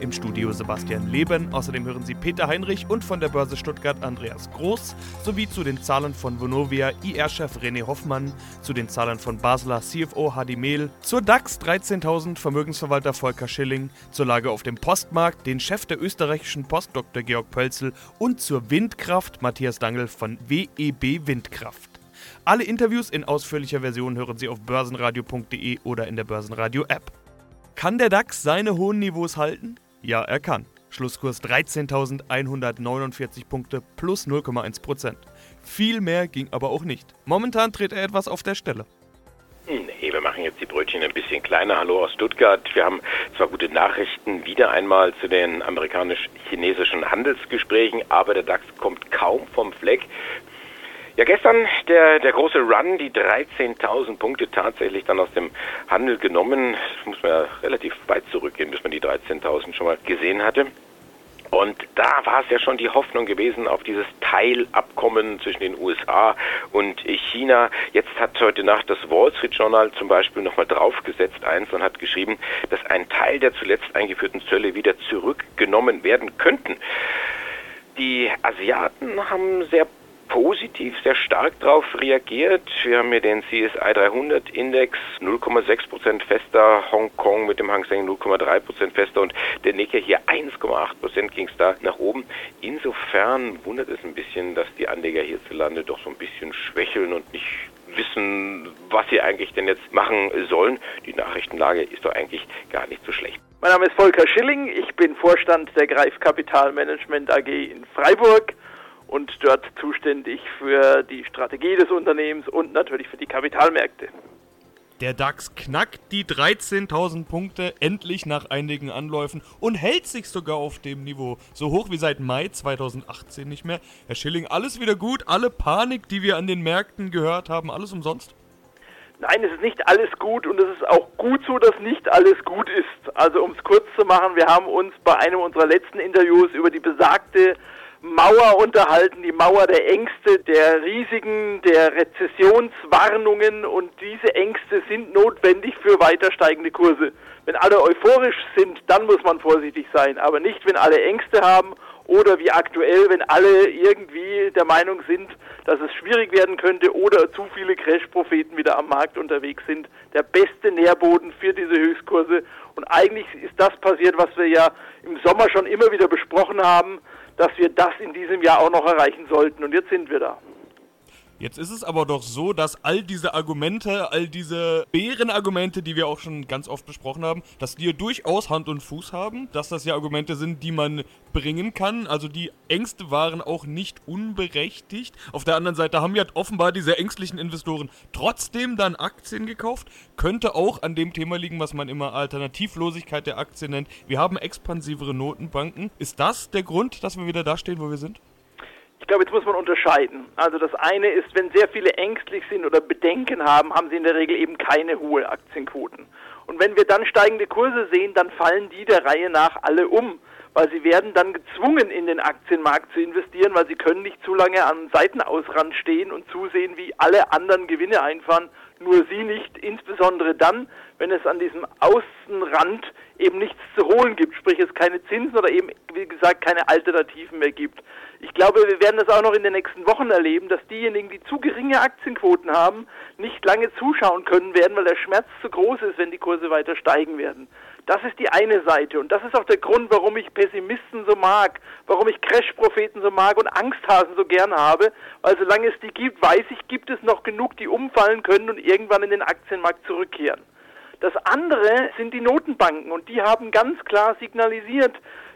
Im Studio Sebastian Leben. Außerdem hören Sie Peter Heinrich und von der Börse Stuttgart Andreas Groß sowie zu den Zahlen von Vonovia IR-Chef René Hoffmann, zu den Zahlen von Basler CFO Hadi Mehl, zur DAX 13.000 Vermögensverwalter Volker Schilling, zur Lage auf dem Postmarkt den Chef der österreichischen Post Dr. Georg Pölzel und zur Windkraft Matthias Dangel von WEB Windkraft. Alle Interviews in ausführlicher Version hören Sie auf börsenradio.de oder in der Börsenradio-App. Kann der DAX seine hohen Niveaus halten? Ja, er kann. Schlusskurs 13.149 Punkte plus 0,1%. Viel mehr ging aber auch nicht. Momentan dreht er etwas auf der Stelle. Nee, wir machen jetzt die Brötchen ein bisschen kleiner. Hallo aus Stuttgart. Wir haben zwar gute Nachrichten wieder einmal zu den amerikanisch-chinesischen Handelsgesprächen, aber der DAX kommt kaum vom Fleck. Ja, gestern der, der große Run, die 13.000 Punkte tatsächlich dann aus dem Handel genommen. Das muss man ja relativ weit zurückgehen, bis man die 13.000 schon mal gesehen hatte. Und da war es ja schon die Hoffnung gewesen auf dieses Teilabkommen zwischen den USA und China. Jetzt hat heute Nacht das Wall Street Journal zum Beispiel nochmal draufgesetzt eins und hat geschrieben, dass ein Teil der zuletzt eingeführten Zölle wieder zurückgenommen werden könnten. Die Asiaten haben sehr positiv sehr stark darauf reagiert. Wir haben hier den CSI 300 Index 0,6% fester, Hongkong mit dem Hang Seng 0,3% fester und der Nikkei hier 1,8% ging es da nach oben. Insofern wundert es ein bisschen, dass die Anleger hierzulande doch so ein bisschen schwächeln und nicht wissen, was sie eigentlich denn jetzt machen sollen. Die Nachrichtenlage ist doch eigentlich gar nicht so schlecht. Mein Name ist Volker Schilling, ich bin Vorstand der Greif Kapital Management AG in Freiburg und dort zuständig für die Strategie des Unternehmens und natürlich für die Kapitalmärkte. Der DAX knackt die 13.000 Punkte endlich nach einigen Anläufen und hält sich sogar auf dem Niveau. So hoch wie seit Mai 2018 nicht mehr. Herr Schilling, alles wieder gut? Alle Panik, die wir an den Märkten gehört haben, alles umsonst? Nein, es ist nicht alles gut und es ist auch gut so, dass nicht alles gut ist. Also um es kurz zu machen, wir haben uns bei einem unserer letzten Interviews über die besagte Mauer unterhalten, die Mauer der Ängste, der Risiken, der Rezessionswarnungen und diese Ängste sind notwendig für weiter steigende Kurse. Wenn alle euphorisch sind, dann muss man vorsichtig sein, aber nicht, wenn alle Ängste haben oder wie aktuell, wenn alle irgendwie der Meinung sind, dass es schwierig werden könnte oder zu viele Crash-Propheten wieder am Markt unterwegs sind. Der beste Nährboden für diese Höchstkurse. Und eigentlich ist das passiert, was wir ja im Sommer schon immer wieder besprochen haben dass wir das in diesem Jahr auch noch erreichen sollten. Und jetzt sind wir da. Jetzt ist es aber doch so, dass all diese Argumente, all diese Bärenargumente, die wir auch schon ganz oft besprochen haben, dass die ja durchaus Hand und Fuß haben, dass das ja Argumente sind, die man bringen kann. Also die Ängste waren auch nicht unberechtigt. Auf der anderen Seite haben ja offenbar diese ängstlichen Investoren trotzdem dann Aktien gekauft. Könnte auch an dem Thema liegen, was man immer Alternativlosigkeit der Aktien nennt. Wir haben expansivere Notenbanken. Ist das der Grund, dass wir wieder da stehen, wo wir sind? Ich glaube, jetzt muss man unterscheiden. Also das eine ist, wenn sehr viele ängstlich sind oder Bedenken haben, haben sie in der Regel eben keine hohe Aktienquoten. Und wenn wir dann steigende Kurse sehen, dann fallen die der Reihe nach alle um, weil sie werden dann gezwungen, in den Aktienmarkt zu investieren, weil sie können nicht zu lange am Seitenausrand stehen und zusehen, wie alle anderen Gewinne einfahren, nur sie nicht, insbesondere dann, wenn es an diesem Außenrand eben nichts zu holen gibt, sprich es keine Zinsen oder eben, wie gesagt, keine Alternativen mehr gibt. Ich glaube, wir werden das auch noch in den nächsten Wochen erleben, dass diejenigen, die zu geringe Aktienquoten haben, nicht lange zuschauen können werden, weil der Schmerz zu groß ist, wenn die Kurse weiter steigen werden. Das ist die eine Seite und das ist auch der Grund, warum ich Pessimisten so mag, warum ich Crash-Propheten so mag und Angsthasen so gern habe, weil solange es die gibt, weiß ich, gibt es noch genug, die umfallen können und irgendwann in den Aktienmarkt zurückkehren. Das andere sind die Notenbanken und die haben ganz klar signalisiert,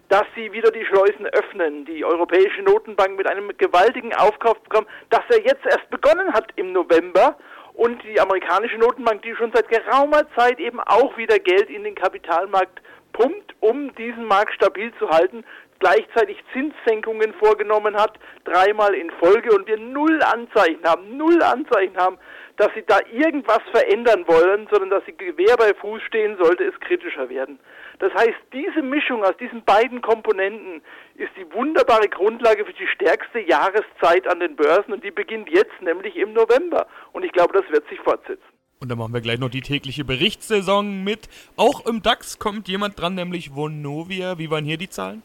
dass sie wieder die Schleusen öffnen. Die Europäische Notenbank mit einem gewaltigen Aufkaufprogramm, das er jetzt erst begonnen hat im November. Und die amerikanische Notenbank, die schon seit geraumer Zeit eben auch wieder Geld in den Kapitalmarkt pumpt, um diesen Markt stabil zu halten, gleichzeitig Zinssenkungen vorgenommen hat, dreimal in Folge und wir null Anzeichen haben, null Anzeichen haben, dass sie da irgendwas verändern wollen, sondern dass sie Gewehr bei Fuß stehen, sollte es kritischer werden. Das heißt, diese Mischung aus diesen beiden Komponenten ist die wunderbare Grundlage für die stärkste Jahreszeit an den Börsen und die beginnt jetzt, nämlich im November. Und ich glaube, das wird sich fortsetzen. Und dann machen wir gleich noch die tägliche Berichtssaison mit. Auch im DAX kommt jemand dran, nämlich Vonovia. Wie waren hier die Zahlen?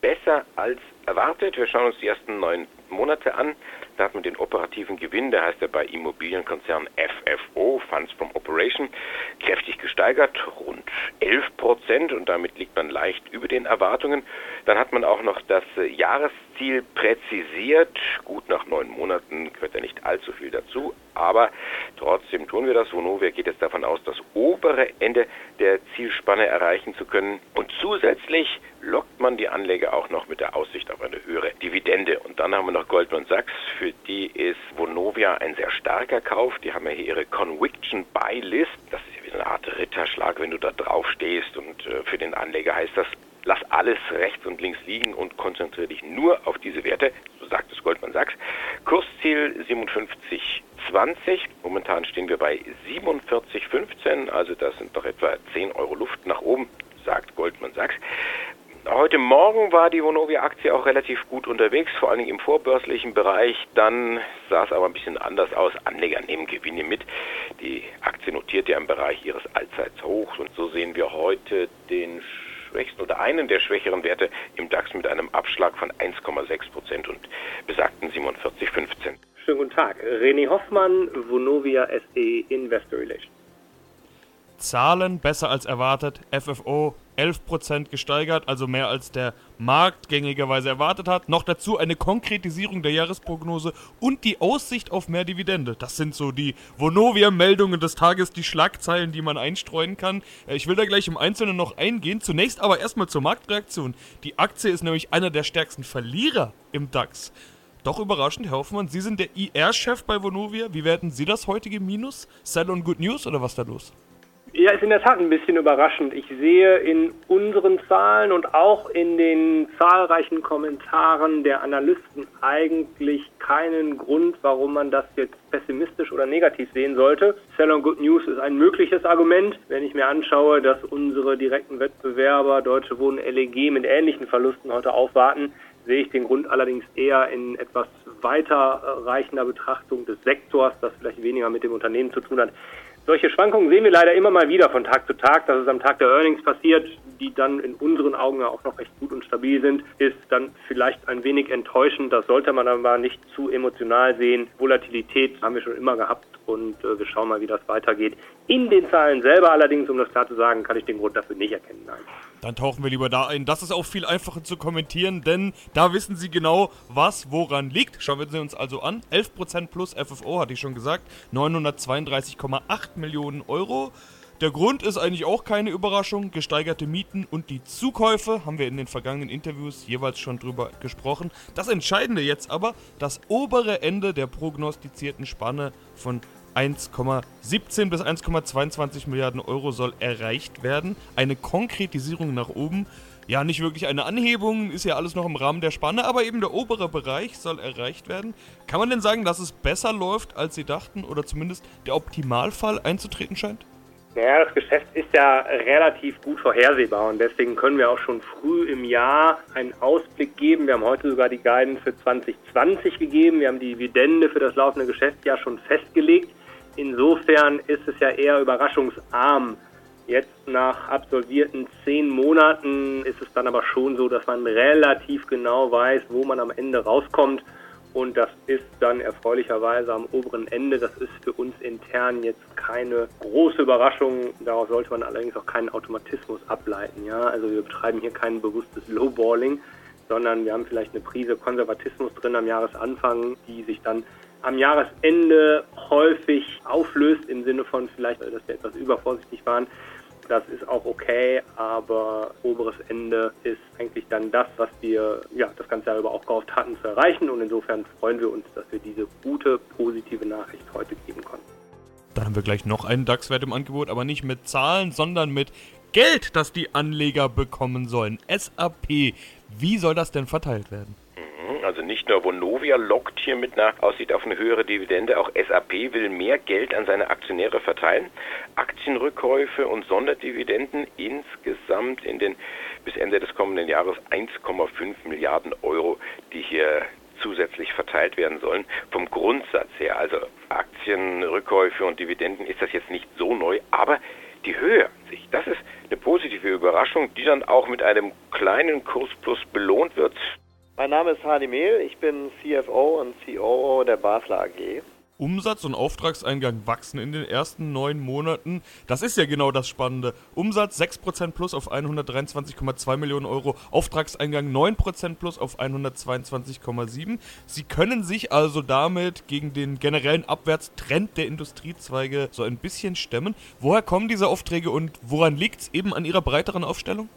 Besser als erwartet. Wir schauen uns die ersten neun Monate an. Da hat man den operativen Gewinn, der heißt ja bei Immobilienkonzern FFO, Funds from Operation, kräftig gesteigert, rund 11 Prozent und damit liegt man leicht über den Erwartungen. Dann hat man auch noch das äh, Jahresziel präzisiert. Gut, nach neun Monaten gehört ja nicht allzu viel dazu, aber trotzdem tun wir das. Vonovia geht jetzt davon aus, das obere Ende der Zielspanne erreichen zu können und zusätzlich lockt man die Anleger auch noch mit der Aussicht auf eine höhere Dividende. Und dann haben wir noch Goldman Sachs, für die ist Vonovia ein sehr starker Kauf. Die haben ja hier ihre Conviction Buy List. Das ist ja wie so eine Art Ritterschlag, wenn du da drauf stehst. Und äh, für den Anleger heißt das, lass alles rechts und links liegen und konzentriere dich nur auf diese Werte. So sagt es Goldman Sachs. Kursziel 57,20. Momentan stehen wir bei 47,15. Also das sind noch etwa 10 Euro Luft nach oben, sagt Goldman Sachs. Heute Morgen war die Vonovia-Aktie auch relativ gut unterwegs, vor allen Dingen im vorbörslichen Bereich. Dann sah es aber ein bisschen anders aus. Anleger nehmen Gewinne mit. Die Aktie notiert ja im Bereich ihres Allzeithochs und so sehen wir heute den schwächsten oder einen der schwächeren Werte im DAX mit einem Abschlag von 1,6 Prozent und besagten 47,15. Schönen guten Tag. René Hoffmann, Vonovia SE Investor Relations. Zahlen besser als erwartet. FFO 11% gesteigert, also mehr als der Markt gängigerweise erwartet hat. Noch dazu eine Konkretisierung der Jahresprognose und die Aussicht auf mehr Dividende. Das sind so die Vonovia-Meldungen des Tages, die Schlagzeilen, die man einstreuen kann. Äh, ich will da gleich im Einzelnen noch eingehen. Zunächst aber erstmal zur Marktreaktion. Die Aktie ist nämlich einer der stärksten Verlierer im DAX. Doch überraschend, Herr Hoffmann, Sie sind der IR-Chef bei Vonovia. Wie werden Sie das heutige Minus? Sell on Good News oder was da los? Ja, ist in der Tat ein bisschen überraschend. Ich sehe in unseren Zahlen und auch in den zahlreichen Kommentaren der Analysten eigentlich keinen Grund, warum man das jetzt pessimistisch oder negativ sehen sollte. Sell on Good News ist ein mögliches Argument. Wenn ich mir anschaue, dass unsere direkten Wettbewerber Deutsche Wohnen LEG mit ähnlichen Verlusten heute aufwarten, sehe ich den Grund allerdings eher in etwas weiterreichender Betrachtung des Sektors, das vielleicht weniger mit dem Unternehmen zu tun hat. Solche Schwankungen sehen wir leider immer mal wieder von Tag zu Tag, dass es am Tag der Earnings passiert, die dann in unseren Augen ja auch noch recht gut und stabil sind, ist dann vielleicht ein wenig enttäuschend. Das sollte man aber nicht zu emotional sehen. Volatilität haben wir schon immer gehabt und äh, wir schauen mal, wie das weitergeht. In den Zahlen selber allerdings, um das klar zu sagen, kann ich den Grund dafür nicht erkennen. Nein. Dann tauchen wir lieber da ein. Das ist auch viel einfacher zu kommentieren, denn da wissen Sie genau, was woran liegt. Schauen wir uns also an. 11% plus FFO, hatte ich schon gesagt. 932,8 Millionen Euro. Der Grund ist eigentlich auch keine Überraschung. Gesteigerte Mieten und die Zukäufe haben wir in den vergangenen Interviews jeweils schon drüber gesprochen. Das Entscheidende jetzt aber, das obere Ende der prognostizierten Spanne von 1,17 bis 1,22 Milliarden Euro soll erreicht werden. Eine Konkretisierung nach oben. Ja, nicht wirklich eine Anhebung, ist ja alles noch im Rahmen der Spanne, aber eben der obere Bereich soll erreicht werden. Kann man denn sagen, dass es besser läuft, als Sie dachten oder zumindest der Optimalfall einzutreten scheint? Ja, das Geschäft ist ja relativ gut vorhersehbar und deswegen können wir auch schon früh im Jahr einen Ausblick geben. Wir haben heute sogar die Guidance für 2020 gegeben. Wir haben die Dividende für das laufende Geschäftsjahr schon festgelegt. Insofern ist es ja eher überraschungsarm. Jetzt nach absolvierten zehn Monaten ist es dann aber schon so, dass man relativ genau weiß, wo man am Ende rauskommt. Und das ist dann erfreulicherweise am oberen Ende. Das ist für uns intern jetzt keine große Überraschung. Daraus sollte man allerdings auch keinen Automatismus ableiten. Ja? Also wir betreiben hier kein bewusstes Lowballing, sondern wir haben vielleicht eine Prise Konservatismus drin am Jahresanfang, die sich dann am Jahresende häufig auflöst, im Sinne von vielleicht, dass wir etwas übervorsichtig waren. Das ist auch okay, aber oberes Ende ist eigentlich dann das, was wir ja, das ganze Jahr über auch gehofft hatten zu erreichen. Und insofern freuen wir uns, dass wir diese gute, positive Nachricht heute geben konnten. Dann haben wir gleich noch einen DAX-Wert im Angebot, aber nicht mit Zahlen, sondern mit Geld, das die Anleger bekommen sollen. SAP. Wie soll das denn verteilt werden? Also nicht nur Vonovia lockt hier mit einer Aussicht auf eine höhere Dividende, auch SAP will mehr Geld an seine Aktionäre verteilen. Aktienrückkäufe und Sonderdividenden insgesamt in den bis Ende des kommenden Jahres 1,5 Milliarden Euro, die hier zusätzlich verteilt werden sollen. Vom Grundsatz her, also Aktienrückkäufe und Dividenden, ist das jetzt nicht so neu, aber die Höhe an sich, das ist eine positive Überraschung, die dann auch mit einem kleinen Kursplus belohnt wird. Mein Name ist Hardy Mehl, ich bin CFO und COO der Basler AG. Umsatz und Auftragseingang wachsen in den ersten neun Monaten. Das ist ja genau das Spannende. Umsatz 6% plus auf 123,2 Millionen Euro, Auftragseingang 9% plus auf 122,7. Sie können sich also damit gegen den generellen Abwärtstrend der Industriezweige so ein bisschen stemmen. Woher kommen diese Aufträge und woran liegt es eben an Ihrer breiteren Aufstellung?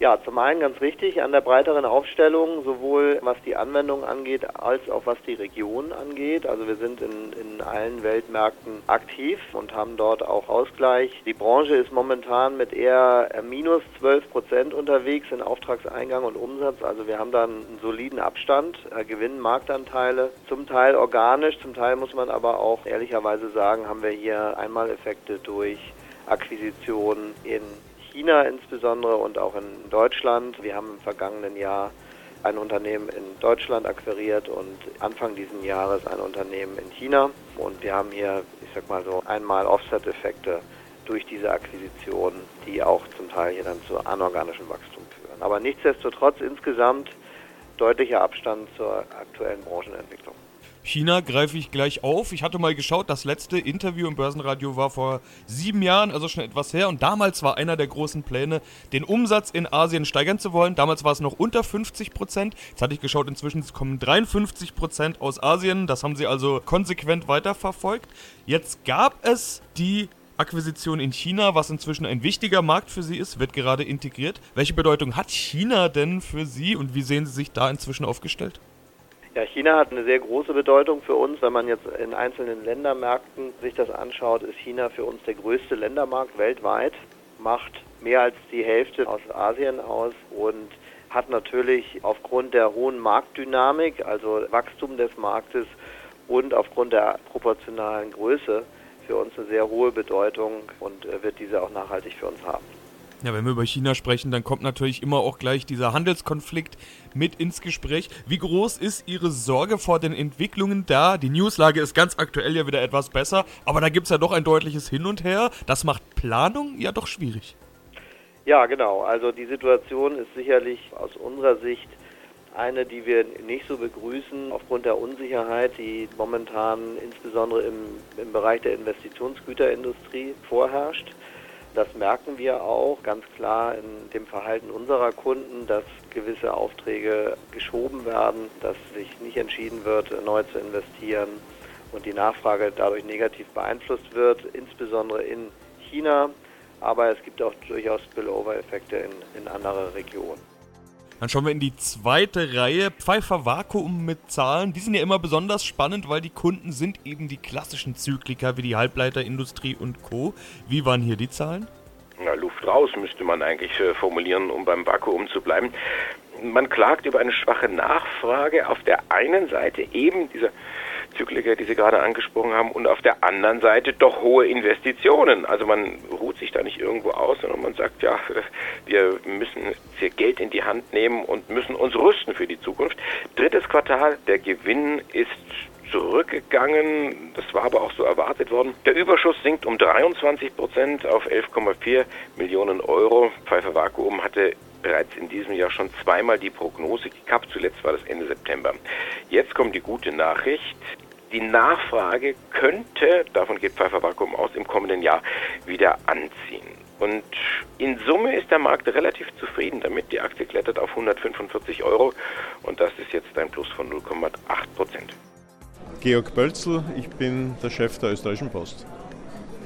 Ja, zum einen ganz richtig an der breiteren Aufstellung, sowohl was die Anwendung angeht, als auch was die Region angeht. Also wir sind in, in allen Weltmärkten aktiv und haben dort auch Ausgleich. Die Branche ist momentan mit eher minus 12 Prozent unterwegs in Auftragseingang und Umsatz. Also wir haben da einen soliden Abstand, äh, gewinnen Marktanteile, zum Teil organisch, zum Teil muss man aber auch ehrlicherweise sagen, haben wir hier Einmaleffekte durch Akquisitionen in China insbesondere und auch in Deutschland. Wir haben im vergangenen Jahr ein Unternehmen in Deutschland akquiriert und Anfang dieses Jahres ein Unternehmen in China. Und wir haben hier, ich sag mal so, einmal Offset-Effekte durch diese Akquisition, die auch zum Teil hier dann zu anorganischem Wachstum führen. Aber nichtsdestotrotz insgesamt deutlicher Abstand zur aktuellen Branchenentwicklung. China greife ich gleich auf. Ich hatte mal geschaut, das letzte Interview im Börsenradio war vor sieben Jahren, also schon etwas her. Und damals war einer der großen Pläne, den Umsatz in Asien steigern zu wollen. Damals war es noch unter 50 Prozent. Jetzt hatte ich geschaut, inzwischen kommen 53 Prozent aus Asien. Das haben sie also konsequent weiterverfolgt. Jetzt gab es die Akquisition in China, was inzwischen ein wichtiger Markt für Sie ist, wird gerade integriert. Welche Bedeutung hat China denn für Sie und wie sehen Sie sich da inzwischen aufgestellt? Ja, China hat eine sehr große Bedeutung für uns. Wenn man jetzt in einzelnen Ländermärkten sich das anschaut, ist China für uns der größte Ländermarkt weltweit, macht mehr als die Hälfte aus Asien aus und hat natürlich aufgrund der hohen Marktdynamik, also Wachstum des Marktes und aufgrund der proportionalen Größe für uns eine sehr hohe Bedeutung und äh, wird diese auch nachhaltig für uns haben. Ja, wenn wir über China sprechen, dann kommt natürlich immer auch gleich dieser Handelskonflikt mit ins Gespräch. Wie groß ist Ihre Sorge vor den Entwicklungen da? Die Newslage ist ganz aktuell ja wieder etwas besser, aber da gibt es ja doch ein deutliches Hin und Her. Das macht Planung ja doch schwierig. Ja, genau. Also die Situation ist sicherlich aus unserer Sicht eine, die wir nicht so begrüßen aufgrund der Unsicherheit, die momentan insbesondere im, im Bereich der Investitionsgüterindustrie vorherrscht. Das merken wir auch ganz klar in dem Verhalten unserer Kunden, dass gewisse Aufträge geschoben werden, dass sich nicht entschieden wird, neu zu investieren und die Nachfrage dadurch negativ beeinflusst wird, insbesondere in China. Aber es gibt auch durchaus Spillover-Effekte in, in andere Regionen. Dann schauen wir in die zweite Reihe. Pfeiffer Vakuum mit Zahlen. Die sind ja immer besonders spannend, weil die Kunden sind eben die klassischen Zykliker wie die Halbleiterindustrie und Co. Wie waren hier die Zahlen? Na, Luft raus müsste man eigentlich äh, formulieren, um beim Vakuum zu bleiben. Man klagt über eine schwache Nachfrage. Auf der einen Seite eben dieser Zykliker, die Sie gerade angesprochen haben, und auf der anderen Seite doch hohe Investitionen. Also man ruht sich da nicht irgendwo aus, sondern man sagt, ja, wir müssen hier Geld in die Hand nehmen und müssen uns rüsten für die Zukunft. Drittes Quartal, der Gewinn ist zurückgegangen. Das war aber auch so erwartet worden. Der Überschuss sinkt um 23 Prozent auf 11,4 Millionen Euro. Pfeiffer Vakuum hatte bereits in diesem Jahr schon zweimal die Prognose gekappt. Zuletzt war das Ende September. Jetzt kommt die gute Nachricht. Die Nachfrage könnte, davon geht Pfeiffer Vakuum aus, im kommenden Jahr wieder anziehen. Und in Summe ist der Markt relativ zufrieden damit. Die Aktie klettert auf 145 Euro und das ist jetzt ein Plus von 0,8 Prozent. Georg Bölzl, ich bin der Chef der Österreichischen Post.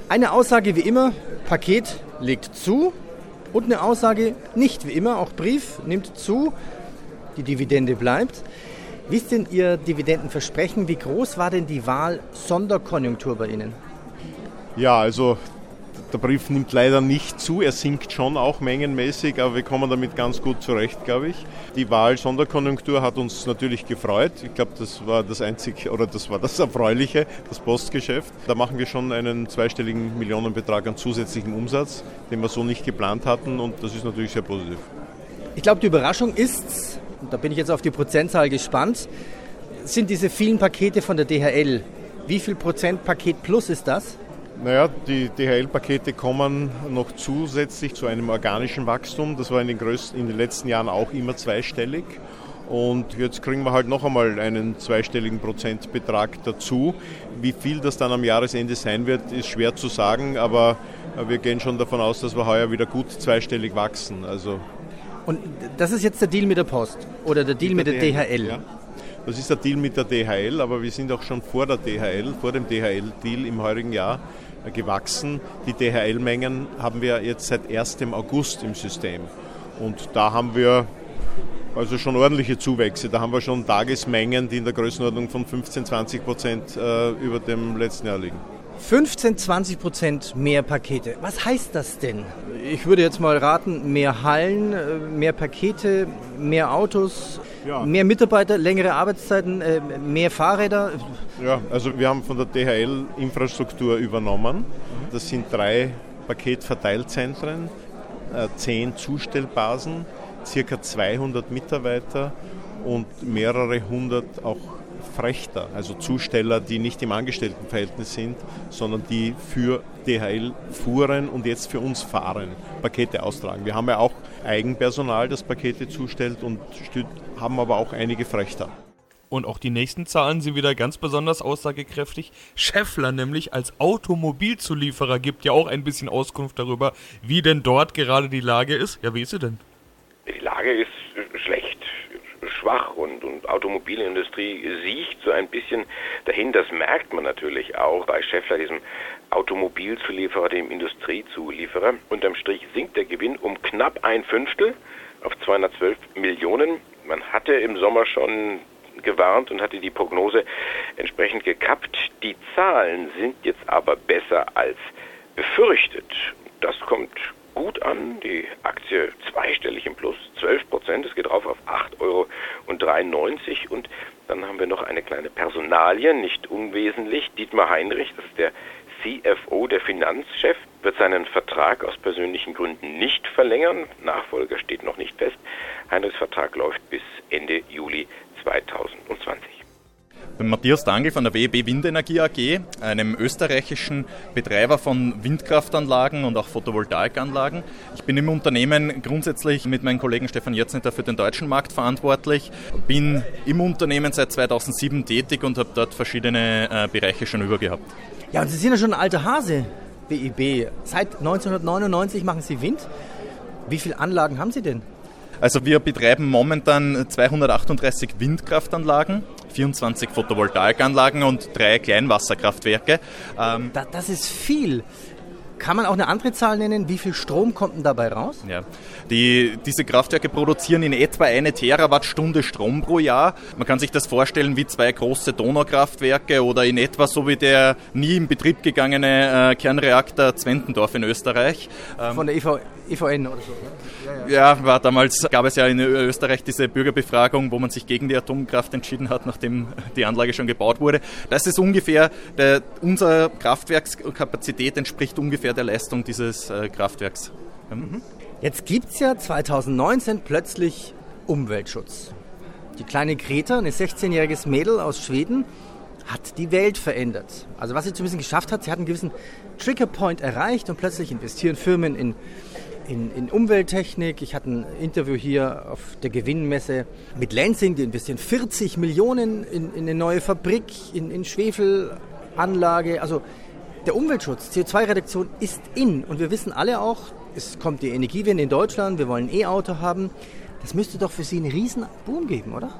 Eine Aussage wie immer, Paket legt zu und eine Aussage nicht wie immer, auch Brief nimmt zu, die Dividende bleibt. Wie ist denn Ihr Dividendenversprechen? Wie groß war denn die Wahl Sonderkonjunktur bei Ihnen? Ja, also der Brief nimmt leider nicht zu, er sinkt schon auch mengenmäßig, aber wir kommen damit ganz gut zurecht, glaube ich. Die Wahl-Sonderkonjunktur hat uns natürlich gefreut. Ich glaube, das war das einzige oder das war das Erfreuliche, das Postgeschäft. Da machen wir schon einen zweistelligen Millionenbetrag an zusätzlichem Umsatz, den wir so nicht geplant hatten und das ist natürlich sehr positiv. Ich glaube, die Überraschung ist, da bin ich jetzt auf die Prozentzahl gespannt, sind diese vielen Pakete von der DHL. Wie viel Prozent Paket Plus ist das? Naja, die DHL-Pakete kommen noch zusätzlich zu einem organischen Wachstum. Das war in den, größten, in den letzten Jahren auch immer zweistellig. Und jetzt kriegen wir halt noch einmal einen zweistelligen Prozentbetrag dazu. Wie viel das dann am Jahresende sein wird, ist schwer zu sagen, aber wir gehen schon davon aus, dass wir heuer wieder gut zweistellig wachsen. Also Und das ist jetzt der Deal mit der Post oder der Deal mit der, mit der DHL? Ja. Das ist der Deal mit der DHL, aber wir sind auch schon vor der DHL, vor dem DHL-Deal im heurigen Jahr gewachsen. Die DHL-Mengen haben wir jetzt seit 1. August im System. Und da haben wir also schon ordentliche Zuwächse. Da haben wir schon Tagesmengen, die in der Größenordnung von 15, 20 Prozent äh, über dem letzten Jahr liegen. 15, 20 Prozent mehr Pakete. Was heißt das denn? Ich würde jetzt mal raten, mehr Hallen, äh, mehr Pakete, mehr Autos, Ja. mehr Mitarbeiter, längere Arbeitszeiten, äh, mehr Fahrräder. Ja, also wir haben von der DHL Infrastruktur übernommen. Das sind drei Paketverteilzentren, äh, zehn Zustellbasen, circa 200 Mitarbeiter und mehrere hundert auch Frechter, also Zusteller, die nicht im Angestelltenverhältnis sind, sondern die für DHL fuhren und jetzt für uns fahren, Pakete austragen. Wir haben ja auch Eigenpersonal, das Pakete zustellt und haben aber auch einige Frechter. Und auch die nächsten Zahlen sind wieder ganz besonders aussagekräftig. Scheffler nämlich als Automobilzulieferer gibt ja auch ein bisschen Auskunft darüber, wie denn dort gerade die Lage ist. Ja, wie ist sie denn? Die Lage ist schlecht, schwach und, und Automobilindustrie sieht so ein bisschen dahin. Das merkt man natürlich auch bei Schaeffler, diesem Automobilzulieferer, dem Industriezulieferer. Unterm Strich sinkt der Gewinn um knapp ein Fünftel auf 212 Millionen. Man hatte im Sommer schon gewarnt und hatte die Prognose entsprechend gekappt. Die Zahlen sind jetzt aber besser als befürchtet. Das kommt gut an. Die Aktie zweistellig im Plus, 12 Prozent. Es geht rauf auf 8,93 Euro. Und dann haben wir noch eine kleine Personalie, nicht unwesentlich. Dietmar Heinrich, das ist der CFO, der Finanzchef, wird seinen Vertrag aus persönlichen Gründen nicht verlängern. Nachfolger steht noch nicht fest. Heinrichs Vertrag läuft bis Ende Juli 2020. Bin Matthias Dangl von der WEB Windenergie AG, einem österreichischen Betreiber von Windkraftanlagen und auch Photovoltaikanlagen. Ich bin im Unternehmen grundsätzlich mit meinem Kollegen Stefan Jetznetter für den deutschen Markt verantwortlich, bin im Unternehmen seit 2007 tätig und habe dort verschiedene äh, Bereiche schon übergehabt. Ja, und Sie sind ja schon ein alter Hase, BIB. Seit 1999 machen Sie Wind. Wie viele Anlagen haben Sie denn? Also wir betreiben momentan 238 Windkraftanlagen, 24 Photovoltaikanlagen und drei Kleinwasserkraftwerke. Ähm, Da, das ist viel. Kann man auch eine andere Zahl nennen? Wie viel Strom kommt denn dabei raus? Ja. Die, diese Kraftwerke produzieren in etwa eine Terawattstunde Strom pro Jahr. Man kann sich das vorstellen wie zwei große Donaukraftwerke oder in etwa so wie der nie in Betrieb gegangene äh, Kernreaktor Zwentendorf in Österreich. Ähm, Von der EV, EVN oder so. oder? ja, war damals gab es ja in Österreich diese Bürgerbefragung, wo man sich gegen die Atomkraft entschieden hat, nachdem die Anlage schon gebaut wurde. Das ist ungefähr, der, unsere Kraftwerkskapazität entspricht ungefähr der Leistung dieses äh, Kraftwerks. Mhm. Jetzt gibt es ja 2019 plötzlich Umweltschutz. Die kleine Greta, ein 16-jähriges Mädel aus Schweden, hat die Welt verändert. Also was sie zumindest geschafft hat, sie hat einen gewissen Triggerpoint erreicht und plötzlich investieren Firmen in, in, in Umwelttechnik. Ich hatte ein Interview hier auf der Gewinnmesse mit Lansing, die investieren 40 Millionen in, in eine neue Fabrik, in, in Schwefelanlage. Also der Umweltschutz, CO2-Reduktion ist in. Und wir wissen alle auch, es kommt die Energiewende in Deutschland, wir wollen ein E-Auto haben. Das müsste doch für Sie einen riesen Boom geben, oder?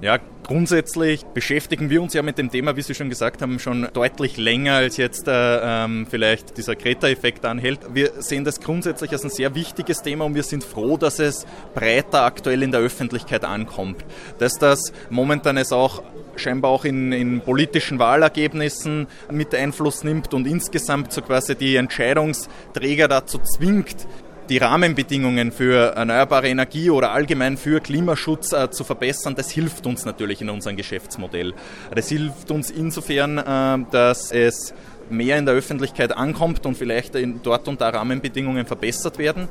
Ja, Grundsätzlich beschäftigen wir uns ja mit dem Thema, wie Sie schon gesagt haben, schon deutlich länger als jetzt äh, ähm, vielleicht dieser Kreta-Effekt anhält. Wir sehen das grundsätzlich als ein sehr wichtiges Thema und wir sind froh, dass es breiter aktuell in der Öffentlichkeit ankommt. Dass das momentan es auch scheinbar auch in, in politischen Wahlergebnissen mit Einfluss nimmt und insgesamt so quasi die Entscheidungsträger dazu zwingt, die Rahmenbedingungen für erneuerbare Energie oder allgemein für Klimaschutz äh, zu verbessern, das hilft uns natürlich in unserem Geschäftsmodell. Das hilft uns insofern, äh, dass es mehr in der Öffentlichkeit ankommt und vielleicht in, dort und da Rahmenbedingungen verbessert werden.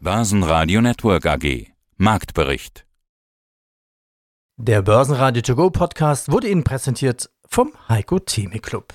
Börsenradio Network AG Marktbericht Der Börsenradio To Go Podcast wurde Ihnen präsentiert vom Heiko Theme Club.